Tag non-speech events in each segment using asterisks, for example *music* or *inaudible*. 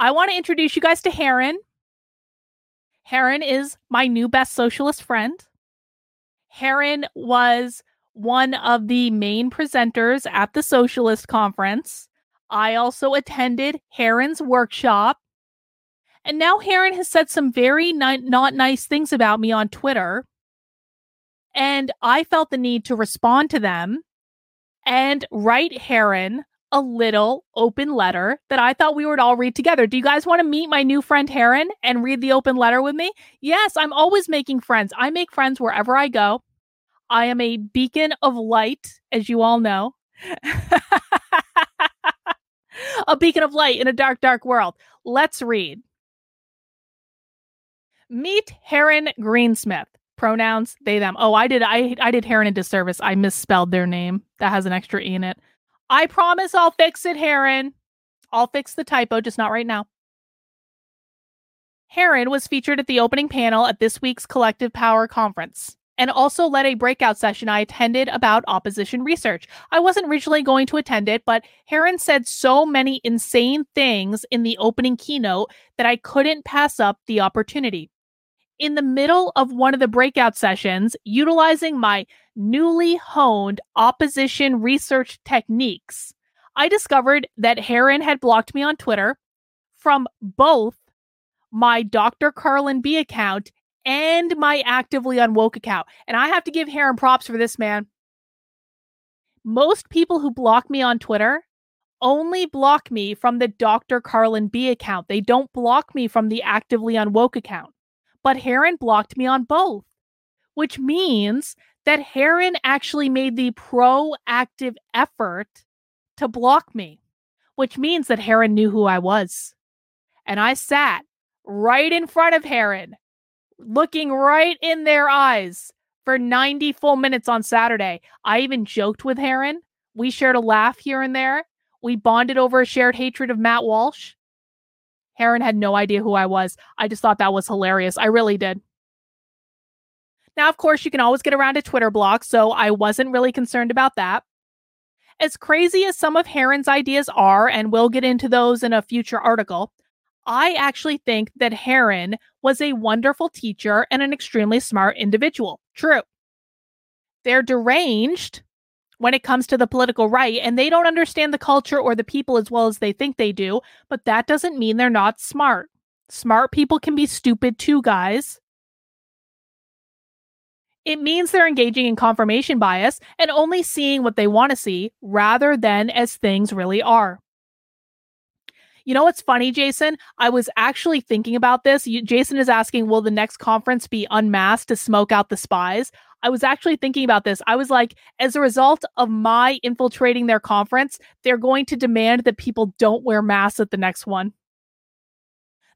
I want to introduce you guys to Heron. Heron is my new best socialist friend. Heron was one of the main presenters at the socialist conference. I also attended Heron's workshop. And now Heron has said some very ni- not nice things about me on Twitter. And I felt the need to respond to them and write Heron a little open letter that I thought we would all read together. Do you guys want to meet my new friend Heron and read the open letter with me? Yes, I'm always making friends. I make friends wherever I go. I am a beacon of light, as you all know. *laughs* a beacon of light in a dark, dark world. Let's read. Meet Heron Greensmith. Pronouns they them. Oh, I did I I did Heron a disservice. I misspelled their name. That has an extra e in it. I promise I'll fix it, Heron. I'll fix the typo, just not right now. Heron was featured at the opening panel at this week's Collective Power Conference and also led a breakout session I attended about opposition research. I wasn't originally going to attend it, but Heron said so many insane things in the opening keynote that I couldn't pass up the opportunity in the middle of one of the breakout sessions, utilizing my newly honed opposition research techniques, I discovered that Heron had blocked me on Twitter from both my Dr. Karlyn B account and my actively unwoke account. And I have to give Heron props for this, man. Most people who block me on Twitter only block me from the Dr. Karlyn B account. They don't block me from the actively unwoke account but Heron blocked me on both, which means that Heron actually made the proactive effort to block me, which means that Heron knew who I was. And I sat right in front of Heron, looking right in their eyes for 90 full minutes on Saturday. I even joked with Heron. We shared a laugh here and there. We bonded over a shared hatred of Matt Walsh. Heron had no idea who I was. I just thought that was hilarious. I really did. Now, of course, you can always get around a Twitter block, so I wasn't really concerned about that. As crazy as some of Heron's ideas are, and we'll get into those in a future article, I actually think that Heron was a wonderful teacher and an extremely smart individual. True. They're deranged, when it comes to the political right, and they don't understand the culture or the people as well as they think they do, but that doesn't mean they're not smart. Smart people can be stupid too, guys. It means they're engaging in confirmation bias and only seeing what they want to see rather than as things really are. You know what's funny, Jason? I was actually thinking about this. You, Jason is asking, will the next conference be unmasked to smoke out the spies? I was actually thinking about this. I was like, as a result of my infiltrating their conference, they're going to demand that people don't wear masks at the next one.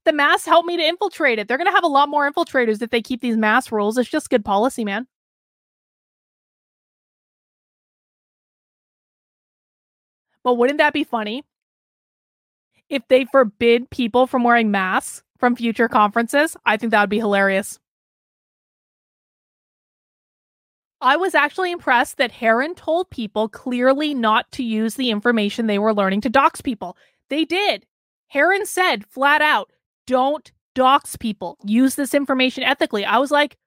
The masks help me to infiltrate it. They're going to have a lot more infiltrators if they keep these mask rules. It's just good policy, man. But wouldn't that be funny if they forbid people from wearing masks from future conferences? I think that would be hilarious. I was actually impressed that Heron told people clearly not to use the information they were learning to dox people. They did. Heron said flat out, don't dox people. Use this information ethically. I was like,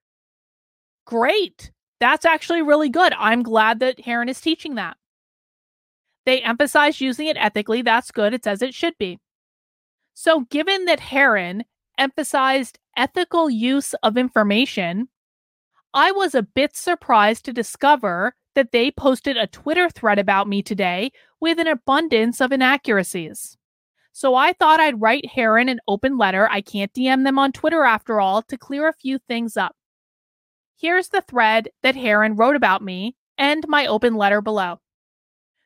great. That's actually really good. I'm glad that Heron is teaching that. They emphasize using it ethically. That's good. It's as it should be. So, given that Heron emphasized ethical use of information, I was a bit surprised to discover that they posted a Twitter thread about me today with an abundance of inaccuracies. So I thought I'd write Heron an open letter. I can't DM them on Twitter after all to clear a few things up. Here's the thread that Heron wrote about me and my open letter below.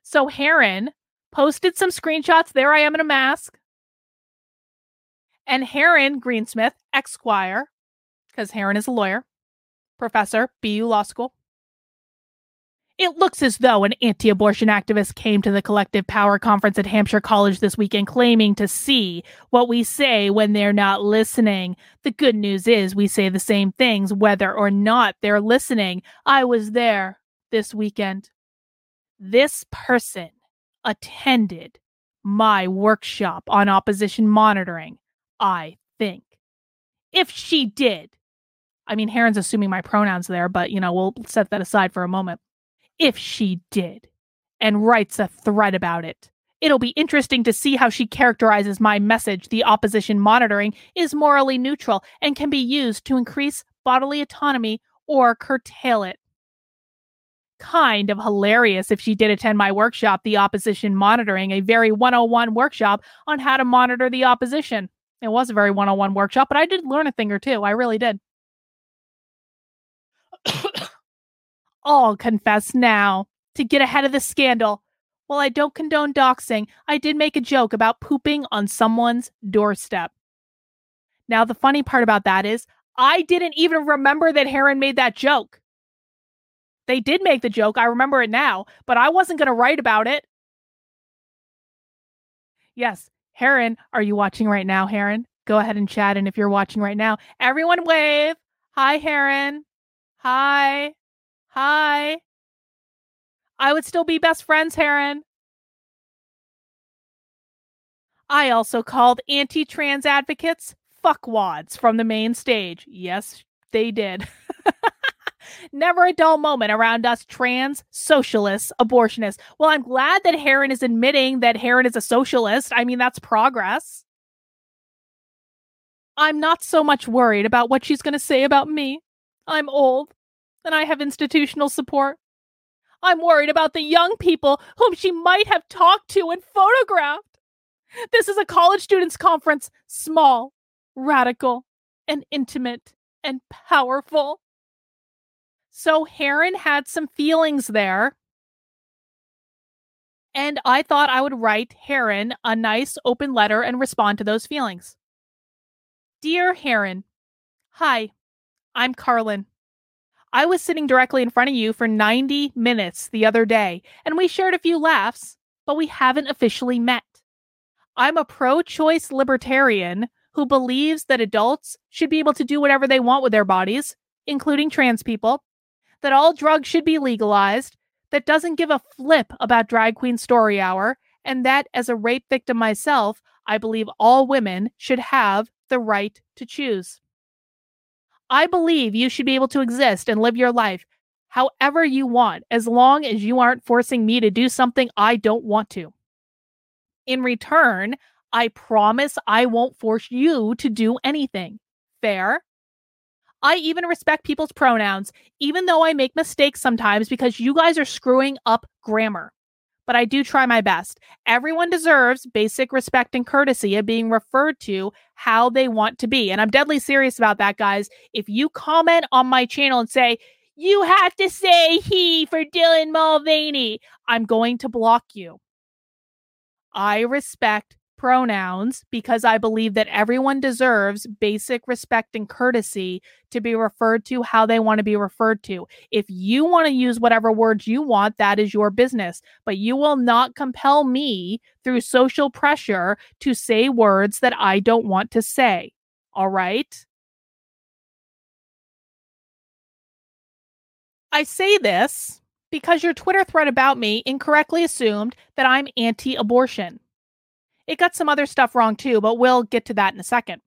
So Heron posted some screenshots. There I am in a mask. And Heron Greenesmith, Esquire, because Heron is a lawyer, professor, BU Law School. It looks as though an anti abortion activist came to the Collective Power Conference at Hampshire College this weekend claiming to see what we say when they're not listening. The good news is we say the same things whether or not they're listening. I was there this weekend. This person attended my workshop on opposition monitoring, I think. If she did. I mean, Heron's assuming my pronouns there, but, you know, we'll set that aside for a moment. If she did, and writes a thread about it. It'll be interesting to see how she characterizes my message the opposition monitoring is morally neutral and can be used to increase bodily autonomy or curtail it. Kind of hilarious if she did attend my workshop, The Opposition Monitoring, a very 101 workshop on how to monitor the opposition. It was a very 101 workshop, but I did learn a thing or two. I really did. I'll confess now to get ahead of the scandal. While I don't condone doxing, I did make a joke about pooping on someone's doorstep. Now, the funny part about that is, I didn't even remember that Heron made that joke. They did make the joke. I remember it now, but I wasn't going to write about it. Yes, Heron, are you watching right now, Heron? Go ahead and chat. And if you're watching right now, everyone wave. Hi, Heron. Hi. Hi. I would still be best friends, Heron. I also called anti trans advocates fuckwads from the main stage. Yes, they did. *laughs* Never a dull moment around us trans socialists, abortionists. Well, I'm glad that Heron is admitting that Heron is a socialist. I mean, that's progress. I'm not so much worried about what she's going to say about me. I'm old and I have institutional support. I'm worried about the young people whom she might have talked to and photographed. This is a college students' conference, small, radical, and intimate and powerful. So Heron had some feelings there. And I thought I would write Heron a nice open letter and respond to those feelings. Dear Heron, Hi, I'm Karlyn. I was sitting directly in front of you for 90 minutes the other day, and we shared a few laughs, but we haven't officially met. I'm a pro choice libertarian who believes that adults should be able to do whatever they want with their bodies, including trans people, that all drugs should be legalized, that doesn't give a flip about Drag Queen Story Hour, and that as a rape victim myself, I believe all women should have the right to choose. I believe you should be able to exist and live your life however you want, as long as you aren't forcing me to do something I don't want to. In return, I promise I won't force you to do anything. Fair? I even respect people's pronouns, even though I make mistakes sometimes because you guys are screwing up grammar but I do try my best. Everyone deserves basic respect and courtesy of being referred to how they want to be. And I'm deadly serious about that, guys. If you comment on my channel and say, you have to say he for Dylan Mulvaney, I'm going to block you. I respect pronouns because I believe that everyone deserves basic respect and courtesy to be referred to how they want to be referred to. If you want to use whatever words you want, that is your business, but you will not compel me through social pressure to say words that I don't want to say. All right? I say this because your Twitter thread about me incorrectly assumed that I'm anti abortion. It got some other stuff wrong too, but we'll get to that in a second.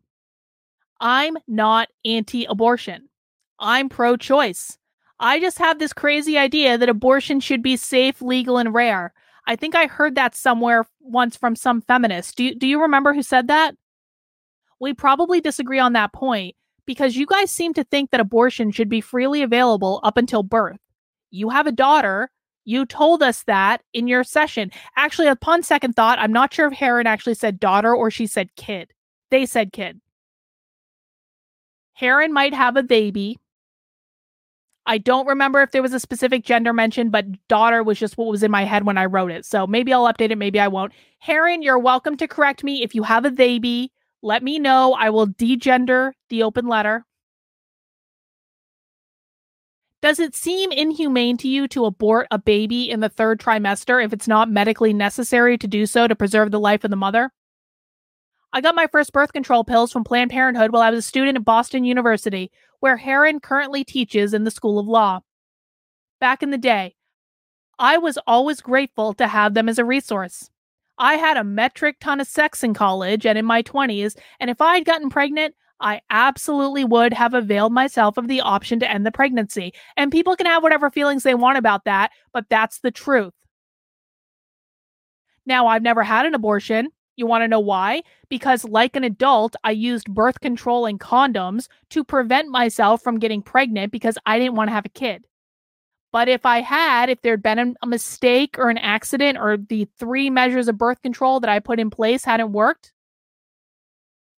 I'm not anti abortion. I'm pro choice. I just have this crazy idea that abortion should be safe, legal, and rare. I think I heard that somewhere once from some feminist. Do you, do you remember who said that? We probably disagree on that point because you guys seem to think that abortion should be freely available up until birth. You have a daughter you told us that in your session. Actually, upon second thought, I'm not sure if Heron actually said daughter or she said kid. They said kid. Heron might have a baby. I don't remember if there was a specific gender mentioned, but daughter was just what was in my head when I wrote it. So maybe I'll update it, maybe I won't. Heron, you're welcome to correct me. If you have a baby, let me know. I will degender the open letter. Does it seem inhumane to you to abort a baby in the third trimester if it's not medically necessary to do so to preserve the life of the mother? I got my first birth control pills from Planned Parenthood while I was a student at Boston University, where Heron currently teaches in the School of Law. Back in the day, I was always grateful to have them as a resource. I had a metric ton of sex in college and in my 20s, and if I had gotten pregnant, I absolutely would have availed myself of the option to end the pregnancy. And people can have whatever feelings they want about that, but that's the truth. Now, I've never had an abortion. You want to know why? Because, like an adult, I used birth control and condoms to prevent myself from getting pregnant because I didn't want to have a kid. But if I had, if there'd been a mistake or an accident or the three measures of birth control that I put in place hadn't worked,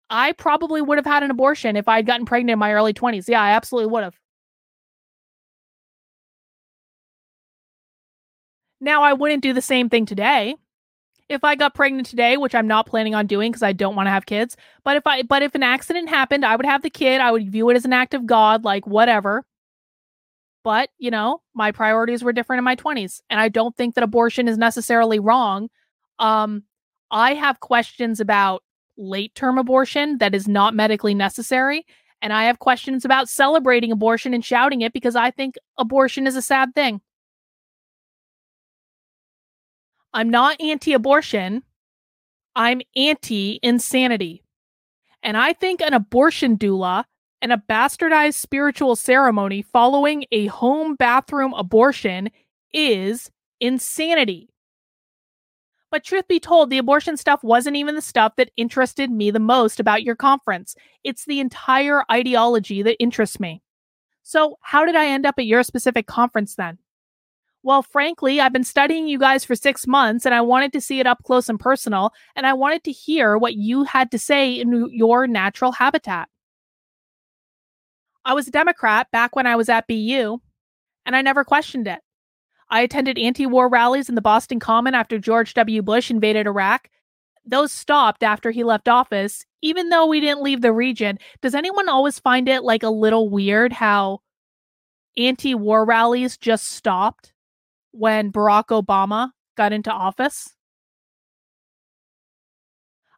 I probably would have had an abortion if I had gotten pregnant in my early 20s. Yeah, I absolutely would have. Now, I wouldn't do the same thing today. If I got pregnant today, which I'm not planning on doing because I don't want to have kids, but if I but if an accident happened, I would have the kid. I would view it as an act of God, like whatever. But, you know, my priorities were different in my 20s, and I don't think that abortion is necessarily wrong. Um I have questions about late term abortion that is not medically necessary. And I have questions about celebrating abortion and shouting it because I think abortion is a sad thing. I'm not anti abortion, I'm anti insanity. And I think an abortion doula and a bastardized spiritual ceremony following a home bathroom abortion is insanity. But truth be told, the abortion stuff wasn't even the stuff that interested me the most about your conference. It's the entire ideology that interests me. So, how did I end up at your specific conference then? Well, frankly, I've been studying you guys for six months and I wanted to see it up close and personal, and I wanted to hear what you had to say in your natural habitat. I was a Democrat back when I was at BU, and I never questioned it. I attended anti war rallies in the Boston Common after George W. Bush invaded Iraq. Those stopped after he left office, even though we didn't leave the region. Does anyone always find it like a little weird how anti war rallies just stopped when Barack Obama got into office?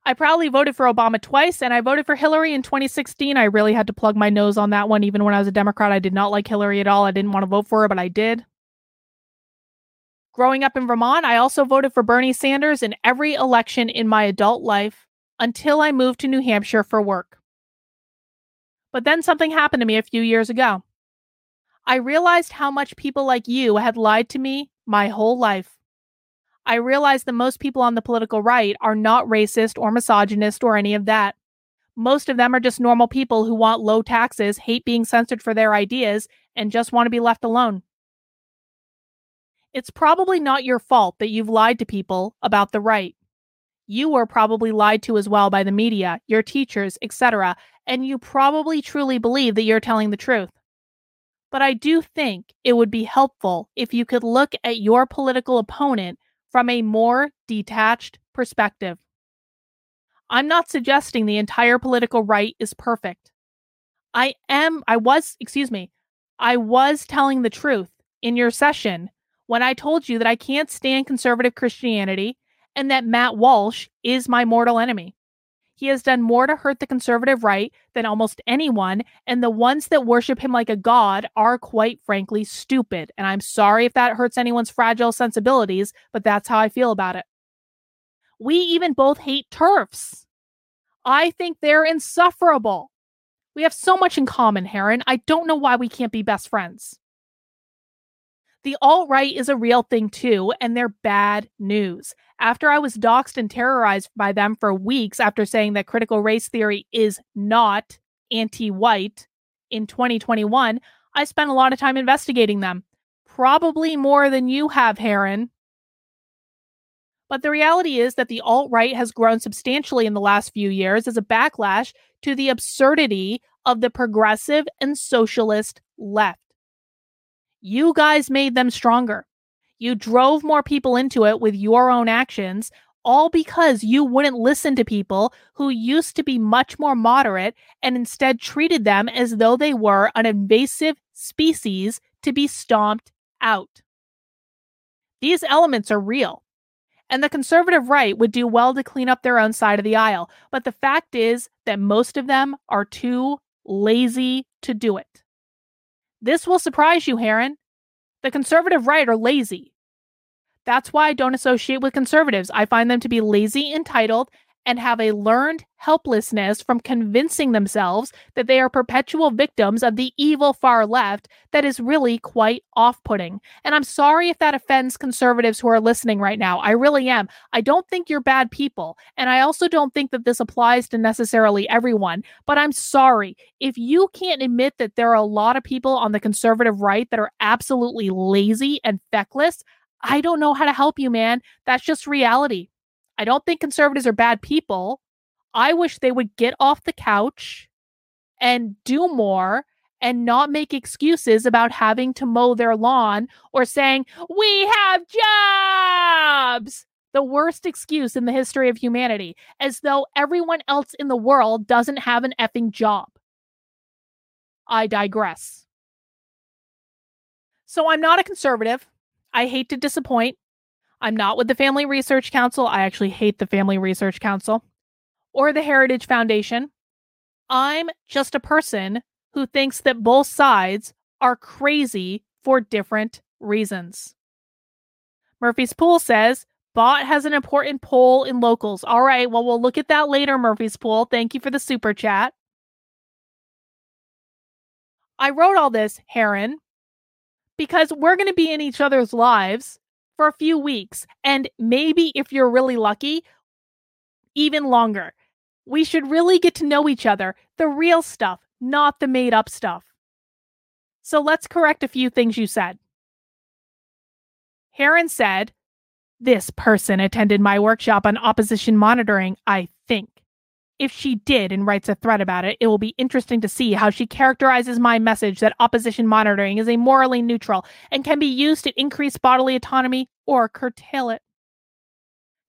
I proudly voted for Obama twice, and I voted for Hillary in 2016. I really had to plug my nose on that one. Even when I was a Democrat, I did not like Hillary at all. I didn't want to vote for her, but I did. Growing up in Vermont, I also voted for Bernie Sanders in every election in my adult life until I moved to New Hampshire for work. But then something happened to me a few years ago. I realized how much people like you had lied to me my whole life. I realized that most people on the political right are not racist or misogynist or any of that. Most of them are just normal people who want low taxes, hate being censored for their ideas, and just want to be left alone. It's probably not your fault that you've lied to people about the right. You were probably lied to as well by the media, your teachers, etc., and you probably truly believe that you're telling the truth. But I do think it would be helpful if you could look at your political opponent from a more detached perspective. I'm not suggesting the entire political right is perfect. I am, I was, excuse me, I was telling the truth in your session when I told you that I can't stand conservative Christianity and that Matt Walsh is my mortal enemy. He has done more to hurt the conservative right than almost anyone, and the ones that worship him like a god are quite frankly stupid. And I'm sorry if that hurts anyone's fragile sensibilities, but that's how I feel about it. We even both hate TERFs. I think they're insufferable. We have so much in common, Heron. I don't know why we can't be best friends. The alt right is a real thing too, and they're bad news. After I was doxxed and terrorized by them for weeks after saying that critical race theory is not anti white in 2021, I spent a lot of time investigating them. Probably more than you have, Heron. But the reality is that the alt right has grown substantially in the last few years as a backlash to the absurdity of the progressive and socialist left. You guys made them stronger. You drove more people into it with your own actions, all because you wouldn't listen to people who used to be much more moderate and instead treated them as though they were an invasive species to be stomped out. These elements are real. And the conservative right would do well to clean up their own side of the aisle. But the fact is that most of them are too lazy to do it. This will surprise you, Heron. The conservative right are lazy. That's why I don't associate with conservatives. I find them to be lazy, entitled, and have a learned helplessness from convincing themselves that they are perpetual victims of the evil far left that is really quite off putting. And I'm sorry if that offends conservatives who are listening right now. I really am. I don't think you're bad people. And I also don't think that this applies to necessarily everyone. But I'm sorry. If you can't admit that there are a lot of people on the conservative right that are absolutely lazy and feckless, I don't know how to help you, man. That's just reality. I don't think conservatives are bad people. I wish they would get off the couch and do more and not make excuses about having to mow their lawn or saying, We have jobs. The worst excuse in the history of humanity, as though everyone else in the world doesn't have an effing job. I digress. So I'm not a conservative. I hate to disappoint. I'm not with the Family Research Council. I actually hate the Family Research Council or the Heritage Foundation. I'm just a person who thinks that both sides are crazy for different reasons. Murphy's Pool says, Bot has an important poll in locals. All right, well, we'll look at that later, Murphy's Pool. Thank you for the super chat. I wrote all this, Heron, because we're going to be in each other's lives for a few weeks. And maybe if you're really lucky, even longer. We should really get to know each other, the real stuff, not the made up stuff. So let's correct a few things you said. Heron said, This person attended my workshop on opposition monitoring, I think. If she did and writes a thread about it, it will be interesting to see how she characterizes my message that opposition monitoring is a morally neutral and can be used to increase bodily autonomy or curtail it.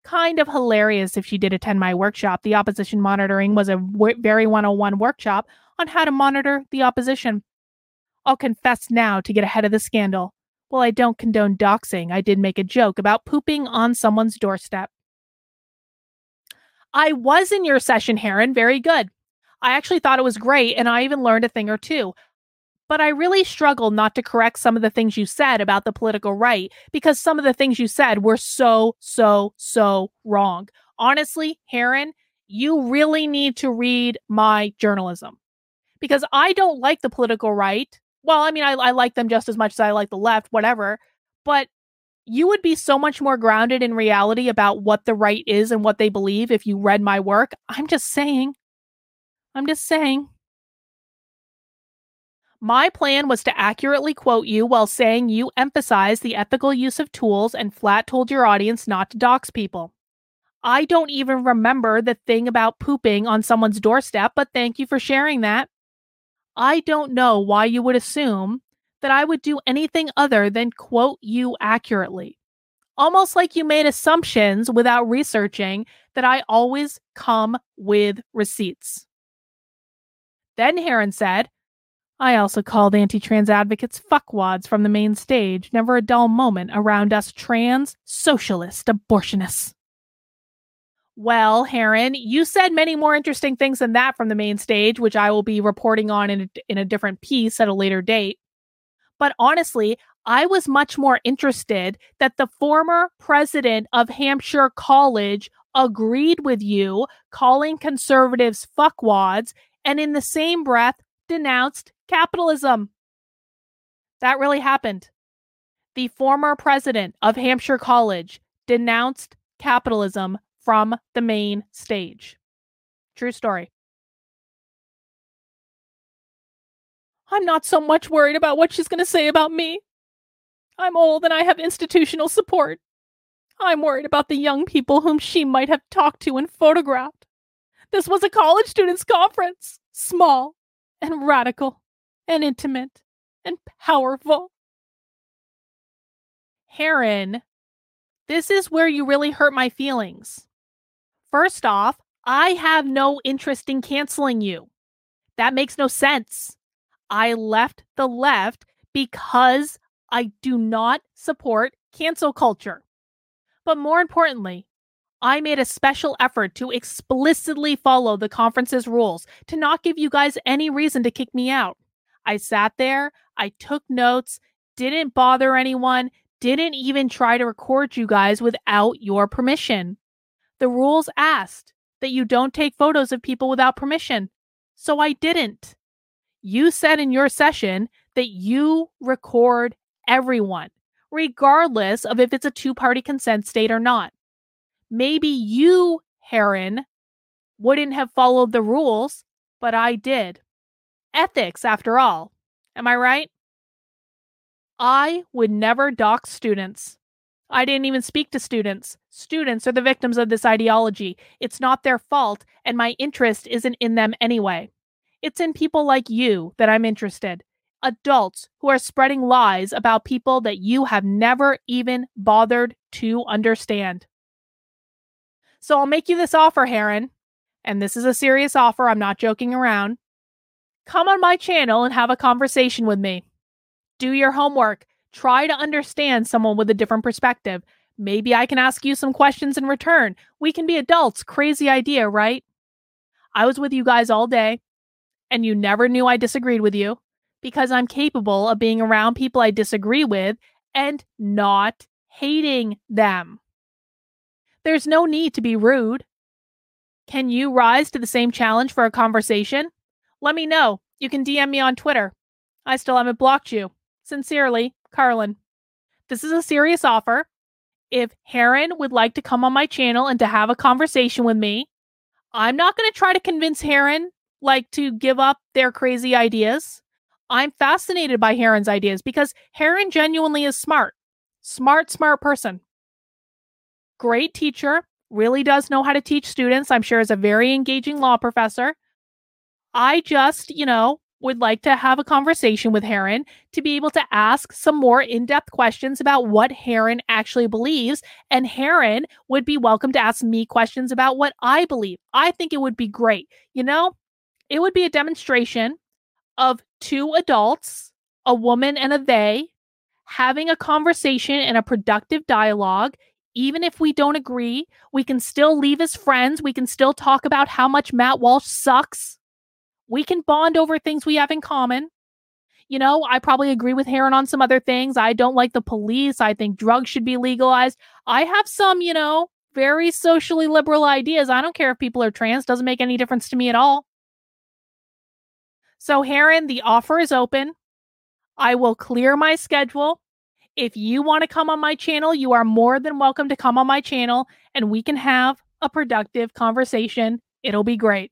Kind of hilarious if she did attend my workshop. The opposition monitoring was a very 101 workshop on how to monitor the opposition. I'll confess now to get ahead of the scandal. While I don't condone doxing, I did make a joke about pooping on someone's doorstep. I was in your session, Heron. Very good. I actually thought it was great, and I even learned a thing or two. But I really struggled not to correct some of the things you said about the political right because some of the things you said were so, so, so wrong. Honestly, Heron, you really need to read my journalism because I don't like the political right. Well, I mean, I, I like them just as much as I like the left, whatever. But you would be so much more grounded in reality about what the right is and what they believe if you read my work. I'm just saying. I'm just saying. My plan was to accurately quote you while saying you emphasize the ethical use of tools and flat told your audience not to dox people. I don't even remember the thing about pooping on someone's doorstep, but thank you for sharing that. I don't know why you would assume that I would do anything other than quote you accurately. Almost like you made assumptions without researching that I always come with receipts. Then Heron said, I also called anti trans advocates fuckwads from the main stage, never a dull moment around us trans socialist abortionists. Well, Heron, you said many more interesting things than that from the main stage, which I will be reporting on in a, in a different piece at a later date. But honestly, I was much more interested that the former president of Hampshire College agreed with you, calling conservatives fuckwads, and in the same breath denounced capitalism. That really happened. The former president of Hampshire College denounced capitalism from the main stage. True story. I'm not so much worried about what she's going to say about me. I'm old and I have institutional support. I'm worried about the young people whom she might have talked to and photographed. This was a college students' conference, small and radical and intimate and powerful. Heron, this is where you really hurt my feelings. First off, I have no interest in canceling you. That makes no sense. I left the left because I do not support cancel culture. But more importantly, I made a special effort to explicitly follow the conference's rules to not give you guys any reason to kick me out. I sat there, I took notes, didn't bother anyone, didn't even try to record you guys without your permission. The rules asked that you don't take photos of people without permission. So I didn't. You said in your session that you record everyone, regardless of if it's a two party consent state or not. Maybe you, Heron, wouldn't have followed the rules, but I did. Ethics, after all. Am I right? I would never dox students. I didn't even speak to students. Students are the victims of this ideology. It's not their fault, and my interest isn't in them anyway. It's in people like you that I'm interested. Adults who are spreading lies about people that you have never even bothered to understand. So I'll make you this offer, Heron. And this is a serious offer. I'm not joking around. Come on my channel and have a conversation with me. Do your homework. Try to understand someone with a different perspective. Maybe I can ask you some questions in return. We can be adults. Crazy idea, right? I was with you guys all day, and you never knew I disagreed with you because I'm capable of being around people I disagree with and not hating them. There's no need to be rude. Can you rise to the same challenge for a conversation? Let me know. You can DM me on Twitter. I still haven't blocked you. Sincerely, Karlyn. This is a serious offer. If Heron would like to come on my channel and to have a conversation with me, I'm not going to try to convince Heron like to give up their crazy ideas. I'm fascinated by Heron's ideas because Heron genuinely is smart. Smart, smart person. Great teacher, really does know how to teach students. I'm sure is a very engaging law professor. I just, you know, would like to have a conversation with Heron to be able to ask some more in depth questions about what Heron actually believes. And Heron would be welcome to ask me questions about what I believe. I think it would be great. You know, it would be a demonstration of two adults, a woman and a they, having a conversation and a productive dialogue. Even if we don't agree, we can still leave as friends. We can still talk about how much Matt Walsh sucks we can bond over things we have in common. You know, I probably agree with Heron on some other things. I don't like the police. I think drugs should be legalized. I have some, you know, very socially liberal ideas. I don't care if people are trans, doesn't make any difference to me at all. So, Heron, the offer is open. I will clear my schedule. If you want to come on my channel, you are more than welcome to come on my channel and we can have a productive conversation. It'll be great.